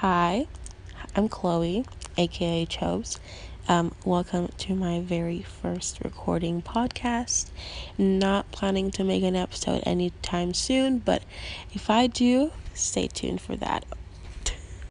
Hi, I'm Chloe, aka Chobes. Um, welcome to my very first recording podcast. Not planning to make an episode anytime soon, but if I do, stay tuned for that.